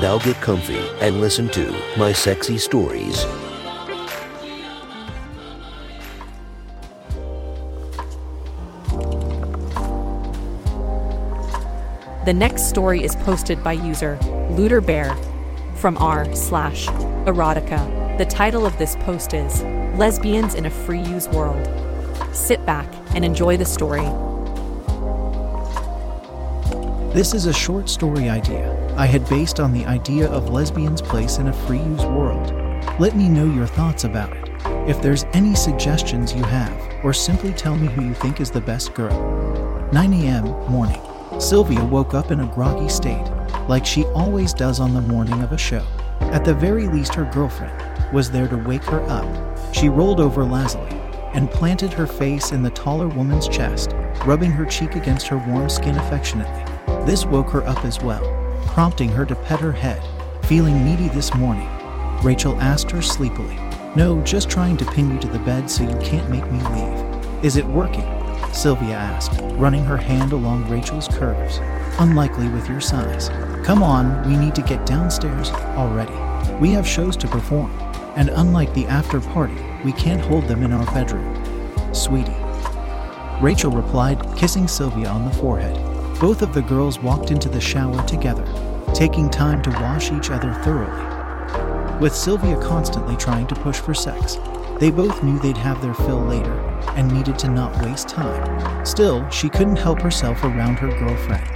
Now get comfy and listen to my sexy stories. The next story is posted by user Looter Bear from r slash erotica. The title of this post is Lesbians in a Free Use World. Sit back and enjoy the story. This is a short story idea I had based on the idea of lesbians' place in a free use world. Let me know your thoughts about it. If there's any suggestions you have, or simply tell me who you think is the best girl. 9 a.m. morning. Sylvia woke up in a groggy state, like she always does on the morning of a show. At the very least, her girlfriend was there to wake her up. She rolled over lazily and planted her face in the taller woman's chest, rubbing her cheek against her warm skin affectionately. This woke her up as well, prompting her to pet her head. Feeling needy this morning, Rachel asked her sleepily. No, just trying to pin you to the bed so you can't make me leave. Is it working? Sylvia asked, running her hand along Rachel's curves. Unlikely with your size. Come on, we need to get downstairs already. We have shows to perform, and unlike the after party, we can't hold them in our bedroom. Sweetie. Rachel replied, kissing Sylvia on the forehead. Both of the girls walked into the shower together, taking time to wash each other thoroughly. With Sylvia constantly trying to push for sex, they both knew they'd have their fill later and needed to not waste time. Still, she couldn't help herself around her girlfriend.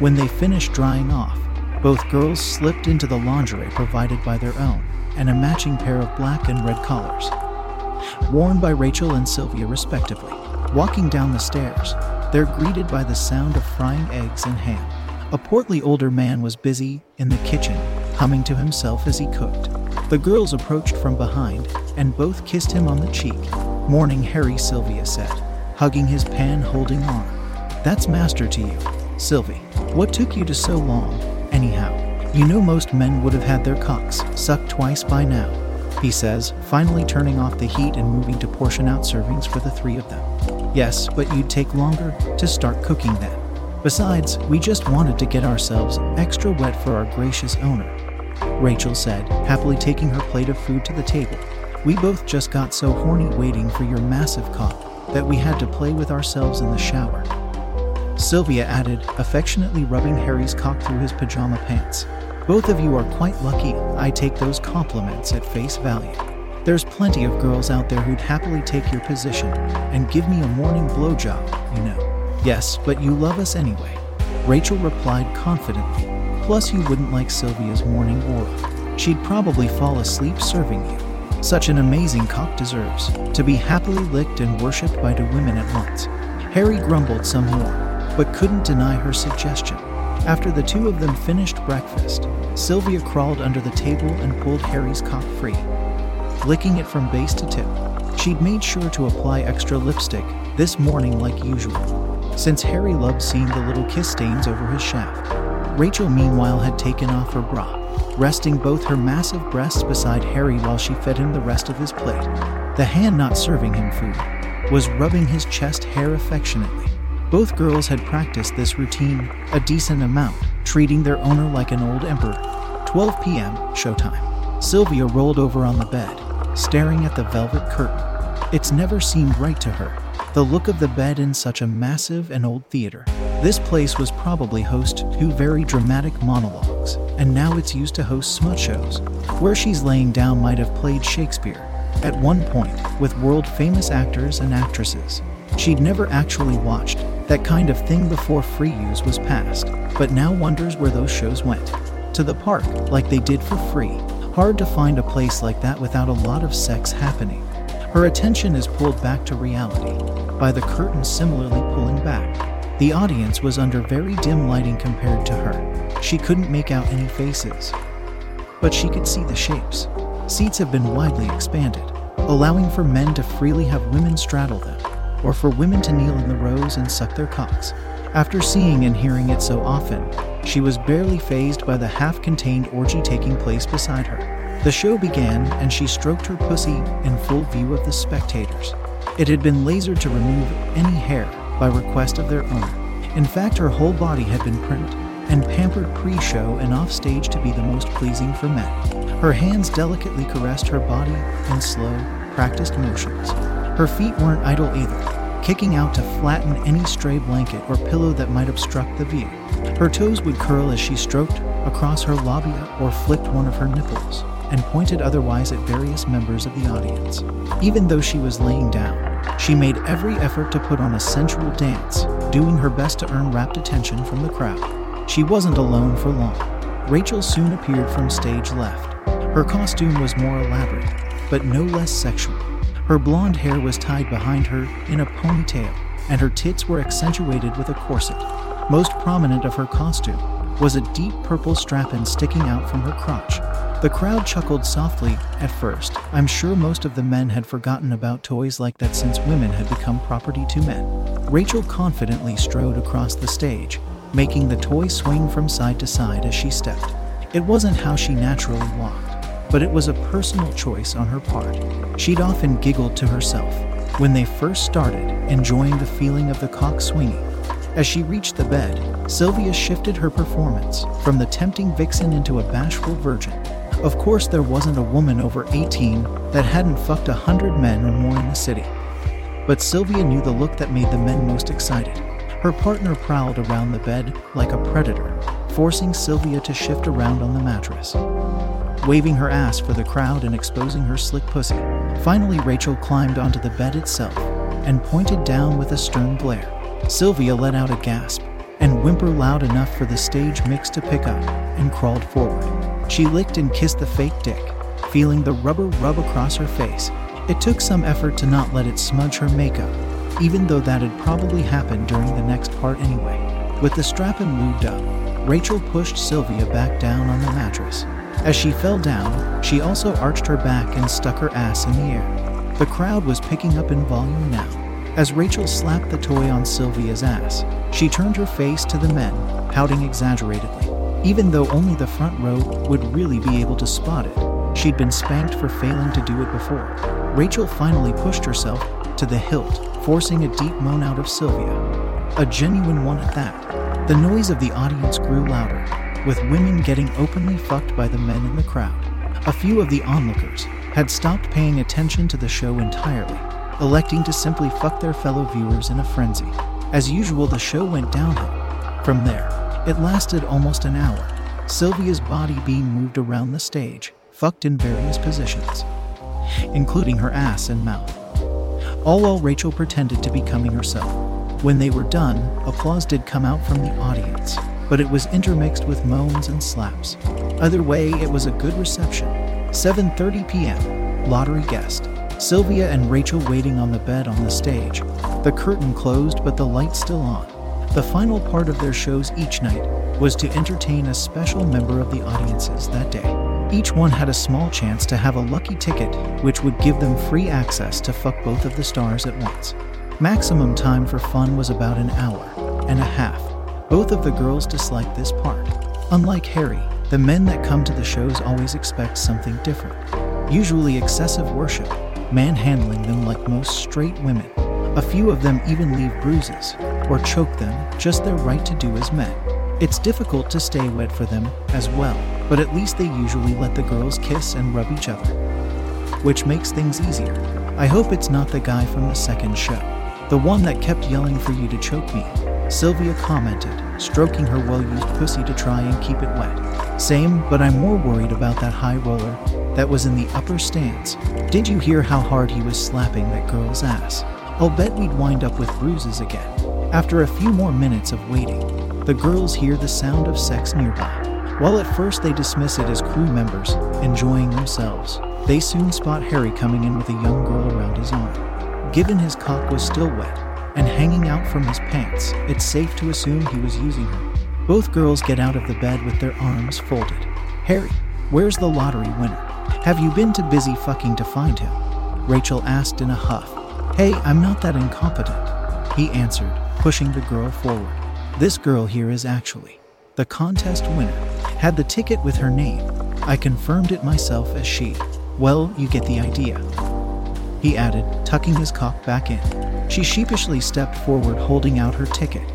When they finished drying off, both girls slipped into the lingerie provided by their own and a matching pair of black and red collars, worn by Rachel and Sylvia respectively. Walking down the stairs, they're greeted by the sound of frying eggs and ham. A portly older man was busy in the kitchen, humming to himself as he cooked. The girls approached from behind and both kissed him on the cheek. Morning, Harry, Sylvia said, hugging his pan holding arm. That's master to you, Sylvie. What took you to so long, anyhow? You know most men would have had their cocks sucked twice by now, he says, finally turning off the heat and moving to portion out servings for the three of them. Yes, but you'd take longer to start cooking then. Besides, we just wanted to get ourselves extra wet for our gracious owner, Rachel said, happily taking her plate of food to the table. We both just got so horny waiting for your massive cock that we had to play with ourselves in the shower. Sylvia added, affectionately rubbing Harry's cock through his pajama pants. Both of you are quite lucky. I take those compliments at face value. There's plenty of girls out there who'd happily take your position and give me a morning blowjob, you know. Yes, but you love us anyway. Rachel replied confidently. Plus, you wouldn't like Sylvia's morning oral. She'd probably fall asleep serving you. Such an amazing cock deserves to be happily licked and worshipped by two women at once. Harry grumbled some more, but couldn't deny her suggestion. After the two of them finished breakfast, Sylvia crawled under the table and pulled Harry's cock free. Licking it from base to tip, she'd made sure to apply extra lipstick this morning like usual, since Harry loved seeing the little kiss stains over his shaft. Rachel, meanwhile, had taken off her bra, resting both her massive breasts beside Harry while she fed him the rest of his plate. The hand not serving him food was rubbing his chest hair affectionately. Both girls had practiced this routine a decent amount, treating their owner like an old emperor. 12 p.m., showtime. Sylvia rolled over on the bed, staring at the velvet curtain. It's never seemed right to her, the look of the bed in such a massive and old theater. This place was probably host to very dramatic monologues, and now it's used to host smut shows. Where she's laying down might have played Shakespeare, at one point, with world famous actors and actresses. She'd never actually watched that kind of thing before free use was passed, but now wonders where those shows went. To the park, like they did for free. Hard to find a place like that without a lot of sex happening. Her attention is pulled back to reality by the curtain similarly pulling back. The audience was under very dim lighting compared to her. She couldn't make out any faces. but she could see the shapes. Seats have been widely expanded, allowing for men to freely have women straddle them, or for women to kneel in the rows and suck their cocks. After seeing and hearing it so often, she was barely phased by the half contained orgy taking place beside her. The show began, and she stroked her pussy in full view of the spectators. It had been lasered to remove any hair by request of their owner. In fact, her whole body had been primed and pampered pre show and off stage to be the most pleasing for men. Her hands delicately caressed her body in slow, practiced motions. Her feet weren't idle either, kicking out to flatten any stray blanket or pillow that might obstruct the view. Her toes would curl as she stroked across her labia or flicked one of her nipples and pointed otherwise at various members of the audience. Even though she was laying down, she made every effort to put on a sensual dance, doing her best to earn rapt attention from the crowd. She wasn't alone for long. Rachel soon appeared from stage left. Her costume was more elaborate, but no less sexual. Her blonde hair was tied behind her in a ponytail, and her tits were accentuated with a corset. Most prominent of her costume was a deep purple strap-in sticking out from her crotch, the crowd chuckled softly at first. I'm sure most of the men had forgotten about toys like that since women had become property to men. Rachel confidently strode across the stage, making the toy swing from side to side as she stepped. It wasn't how she naturally walked, but it was a personal choice on her part. She'd often giggled to herself when they first started, enjoying the feeling of the cock swinging. As she reached the bed, Sylvia shifted her performance from the tempting vixen into a bashful virgin. Of course, there wasn't a woman over 18 that hadn't fucked a hundred men or more in the city. But Sylvia knew the look that made the men most excited. Her partner prowled around the bed like a predator, forcing Sylvia to shift around on the mattress, waving her ass for the crowd and exposing her slick pussy. Finally, Rachel climbed onto the bed itself and pointed down with a stern glare. Sylvia let out a gasp and whimper loud enough for the stage mics to pick up and crawled forward. She licked and kissed the fake dick, feeling the rubber rub across her face. It took some effort to not let it smudge her makeup, even though that had probably happened during the next part anyway. With the strap and lubed up, Rachel pushed Sylvia back down on the mattress. As she fell down, she also arched her back and stuck her ass in the air. The crowd was picking up in volume now. As Rachel slapped the toy on Sylvia's ass, she turned her face to the men, pouting exaggeratedly. Even though only the front row would really be able to spot it, she'd been spanked for failing to do it before. Rachel finally pushed herself to the hilt, forcing a deep moan out of Sylvia. A genuine one at that. The noise of the audience grew louder, with women getting openly fucked by the men in the crowd. A few of the onlookers had stopped paying attention to the show entirely, electing to simply fuck their fellow viewers in a frenzy. As usual, the show went downhill. From there, it lasted almost an hour, Sylvia's body being moved around the stage, fucked in various positions, including her ass and mouth. All while Rachel pretended to be coming herself. When they were done, applause did come out from the audience, but it was intermixed with moans and slaps. Either way, it was a good reception. 7:30 p.m. Lottery guest. Sylvia and Rachel waiting on the bed on the stage. The curtain closed, but the light still on. The final part of their shows each night was to entertain a special member of the audiences that day. Each one had a small chance to have a lucky ticket, which would give them free access to fuck both of the stars at once. Maximum time for fun was about an hour and a half. Both of the girls disliked this part. Unlike Harry, the men that come to the shows always expect something different. Usually excessive worship, manhandling them like most straight women. A few of them even leave bruises or choke them, just their right to do as men. It's difficult to stay wet for them as well, but at least they usually let the girls kiss and rub each other, which makes things easier. I hope it's not the guy from the second show, the one that kept yelling for you to choke me. Sylvia commented, stroking her well used pussy to try and keep it wet. Same, but I'm more worried about that high roller that was in the upper stands. Did you hear how hard he was slapping that girl's ass? I'll bet we'd wind up with bruises again. After a few more minutes of waiting, the girls hear the sound of sex nearby. While at first they dismiss it as crew members enjoying themselves, they soon spot Harry coming in with a young girl around his arm. Given his cock was still wet and hanging out from his pants, it's safe to assume he was using her. Both girls get out of the bed with their arms folded. Harry, Where's the lottery winner? Have you been too busy fucking to find him? Rachel asked in a huff. Hey, I'm not that incompetent, he answered, pushing the girl forward. This girl here is actually the contest winner. Had the ticket with her name. I confirmed it myself as she. Well, you get the idea. He added, tucking his cock back in. She sheepishly stepped forward, holding out her ticket.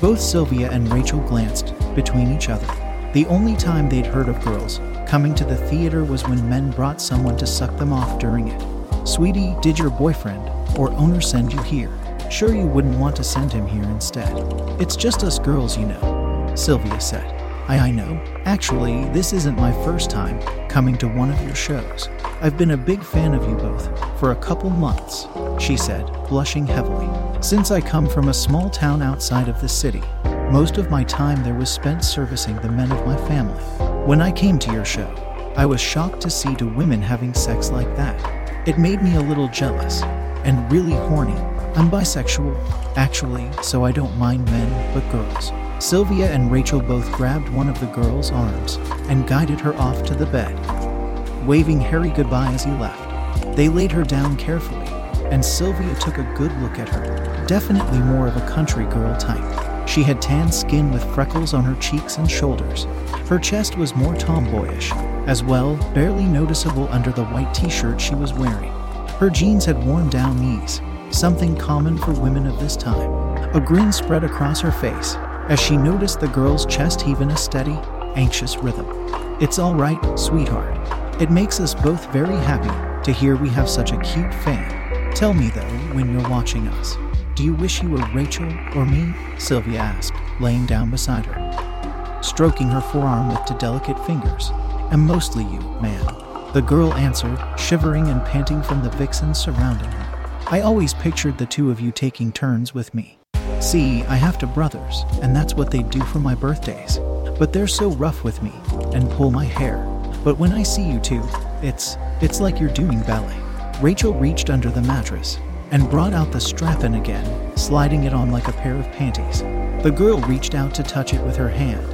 Both Sylvia and Rachel glanced between each other. The only time they'd heard of girls coming to the theater was when men brought someone to suck them off during it. Sweetie, did your boyfriend or owner send you here? Sure, you wouldn't want to send him here instead. It's just us girls, you know, Sylvia said. I, I know. Actually, this isn't my first time coming to one of your shows. I've been a big fan of you both for a couple months, she said, blushing heavily. Since I come from a small town outside of the city, most of my time there was spent servicing the men of my family. When I came to your show, I was shocked to see two women having sex like that. It made me a little jealous and really horny. I'm bisexual, actually, so I don't mind men but girls. Sylvia and Rachel both grabbed one of the girl's arms and guided her off to the bed, waving Harry goodbye as he left. They laid her down carefully, and Sylvia took a good look at her. Definitely more of a country girl type. She had tan skin with freckles on her cheeks and shoulders. Her chest was more tomboyish, as well, barely noticeable under the white t shirt she was wearing. Her jeans had worn down knees, something common for women of this time. A grin spread across her face as she noticed the girl's chest heave in a steady, anxious rhythm. It's all right, sweetheart. It makes us both very happy to hear we have such a cute fan. Tell me, though, when you're watching us. Do you wish you were Rachel or me? Sylvia asked, laying down beside her, stroking her forearm with two delicate fingers. And mostly you, ma'am. The girl answered, shivering and panting from the vixens surrounding her. I always pictured the two of you taking turns with me. See, I have two brothers, and that's what they do for my birthdays. But they're so rough with me and pull my hair. But when I see you two, it's it's like you're doing ballet. Rachel reached under the mattress and brought out the strap-in again, sliding it on like a pair of panties. The girl reached out to touch it with her hand,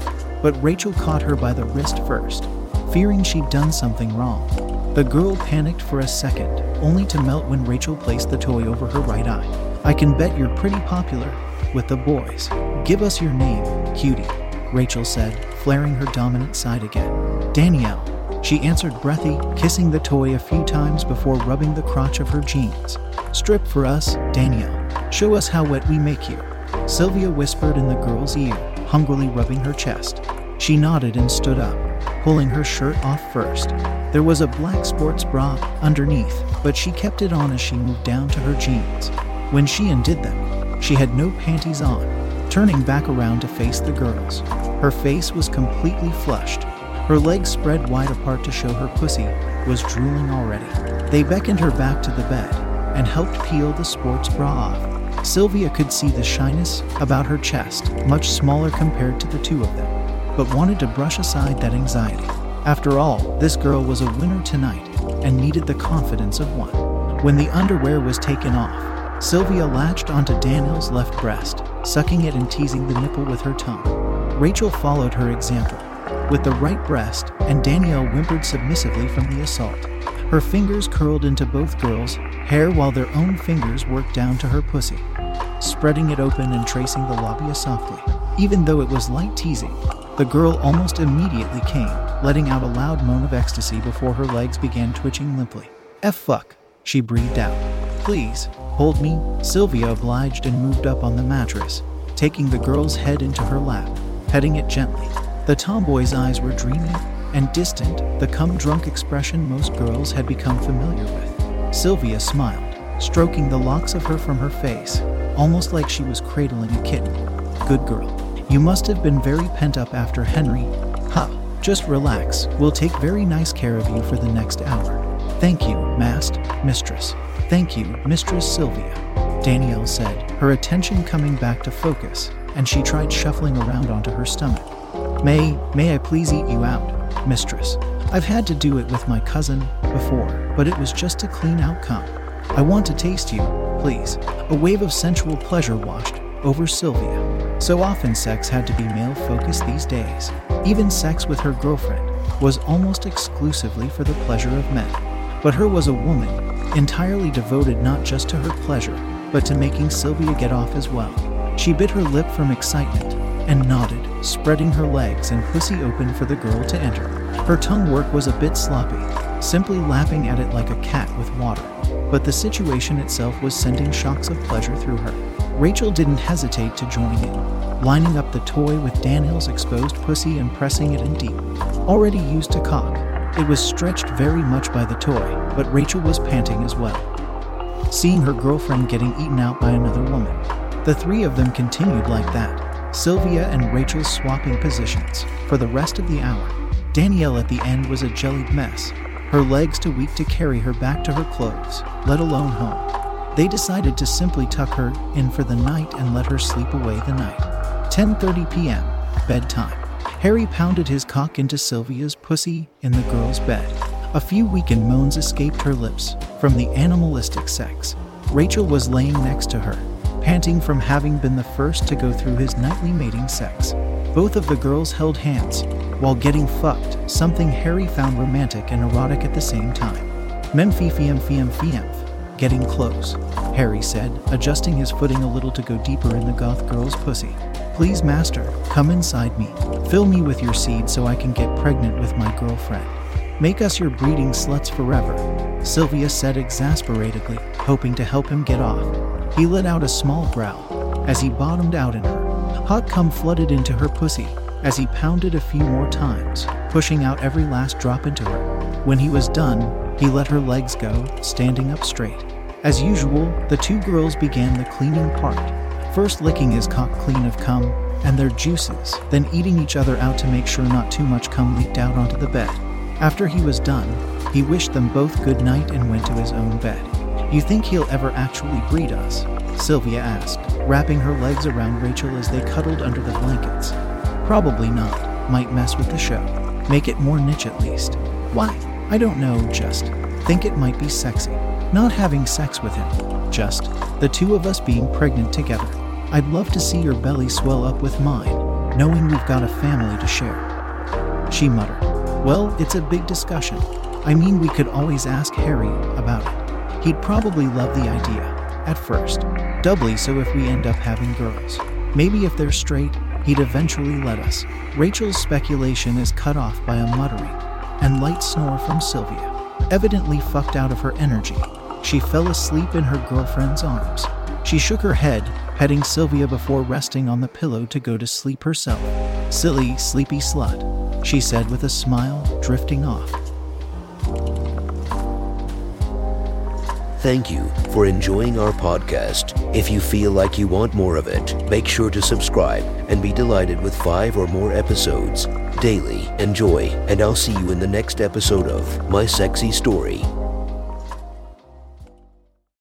but Rachel caught her by the wrist first, fearing she'd done something wrong. The girl panicked for a second, only to melt when Rachel placed the toy over her right eye. I can bet you're pretty popular with the boys. Give us your name, cutie, Rachel said, flaring her dominant side again. Danielle, she answered breathy, kissing the toy a few times before rubbing the crotch of her jeans. Strip for us, Danielle. Show us how wet we make you. Sylvia whispered in the girl's ear, hungrily rubbing her chest. She nodded and stood up, pulling her shirt off first. There was a black sports bra underneath, but she kept it on as she moved down to her jeans. When she undid them, she had no panties on, turning back around to face the girls. Her face was completely flushed. Her legs spread wide apart to show her pussy was drooling already. They beckoned her back to the bed and helped peel the sports bra off. Sylvia could see the shyness about her chest, much smaller compared to the two of them, but wanted to brush aside that anxiety. After all, this girl was a winner tonight and needed the confidence of one. When the underwear was taken off, Sylvia latched onto Danielle's left breast, sucking it and teasing the nipple with her tongue. Rachel followed her example with the right breast, and Danielle whimpered submissively from the assault. Her fingers curled into both girls' hair while their own fingers worked down to her pussy, spreading it open and tracing the labia softly. Even though it was light teasing, the girl almost immediately came, letting out a loud moan of ecstasy before her legs began twitching limply. F fuck, she breathed out. Please, hold me. Sylvia obliged and moved up on the mattress, taking the girl's head into her lap, petting it gently. The tomboy's eyes were dreamy and distant, the come drunk expression most girls had become familiar with. Sylvia smiled, stroking the locks of her from her face, almost like she was cradling a kitten. Good girl. You must have been very pent up after Henry. Ha, just relax. We'll take very nice care of you for the next hour. Thank you, Mast, Mistress. Thank you, Mistress Sylvia, Danielle said, her attention coming back to focus, and she tried shuffling around onto her stomach. May, may I please eat you out, mistress? I've had to do it with my cousin before, but it was just a clean outcome. I want to taste you, please. A wave of sensual pleasure washed over Sylvia. So often sex had to be male focused these days. Even sex with her girlfriend was almost exclusively for the pleasure of men. But her was a woman, entirely devoted not just to her pleasure, but to making Sylvia get off as well. She bit her lip from excitement and nodded, spreading her legs and pussy open for the girl to enter. Her tongue work was a bit sloppy, simply lapping at it like a cat with water. But the situation itself was sending shocks of pleasure through her. Rachel didn't hesitate to join in, lining up the toy with Danielle's exposed pussy and pressing it in deep. Already used to cock, it was stretched very much by the toy, but Rachel was panting as well. Seeing her girlfriend getting eaten out by another woman, the three of them continued like that, Sylvia and Rachel swapping positions for the rest of the hour. Danielle at the end was a jellied mess, her legs too weak to carry her back to her clothes, let alone home. They decided to simply tuck her in for the night and let her sleep away the night. 10:30 p.m. bedtime. Harry pounded his cock into Sylvia's pussy in the girl's bed. A few weakened moans escaped her lips from the animalistic sex. Rachel was laying next to her, panting from having been the first to go through his nightly mating sex. Both of the girls held hands while getting fucked, something Harry found romantic and erotic at the same time. Memphifium fium fiumph, getting close, Harry said, adjusting his footing a little to go deeper in the goth girl's pussy. Please, master, come inside me. Fill me with your seed so I can get pregnant with my girlfriend. Make us your breeding sluts forever, Sylvia said exasperatedly, hoping to help him get off. He let out a small growl as he bottomed out in her. Hot cum flooded into her pussy as he pounded a few more times, pushing out every last drop into her. When he was done, he let her legs go, standing up straight. As usual, the two girls began the cleaning part, first licking his cock clean of cum and their juices, then eating each other out to make sure not too much cum leaked out onto the bed. After he was done, he wished them both good night and went to his own bed. You think he'll ever actually breed us? Sylvia asked, wrapping her legs around Rachel as they cuddled under the blankets. Probably not. Might mess with the show. Make it more niche at least. Why? I don't know, just think it might be sexy. Not having sex with him, just the two of us being pregnant together. I'd love to see your belly swell up with mine, knowing we've got a family to share. She muttered. Well, it's a big discussion. I mean, we could always ask Harry about it. He'd probably love the idea, at first, doubly so if we end up having girls. Maybe if they're straight, he'd eventually let us. Rachel's speculation is cut off by a muttering and light snore from Sylvia. Evidently fucked out of her energy, she fell asleep in her girlfriend's arms. She shook her head, petting Sylvia before resting on the pillow to go to sleep herself. Silly, sleepy slut, she said with a smile, drifting off. Thank you for enjoying our podcast. If you feel like you want more of it, make sure to subscribe and be delighted with five or more episodes daily. Enjoy, and I'll see you in the next episode of My Sexy Story.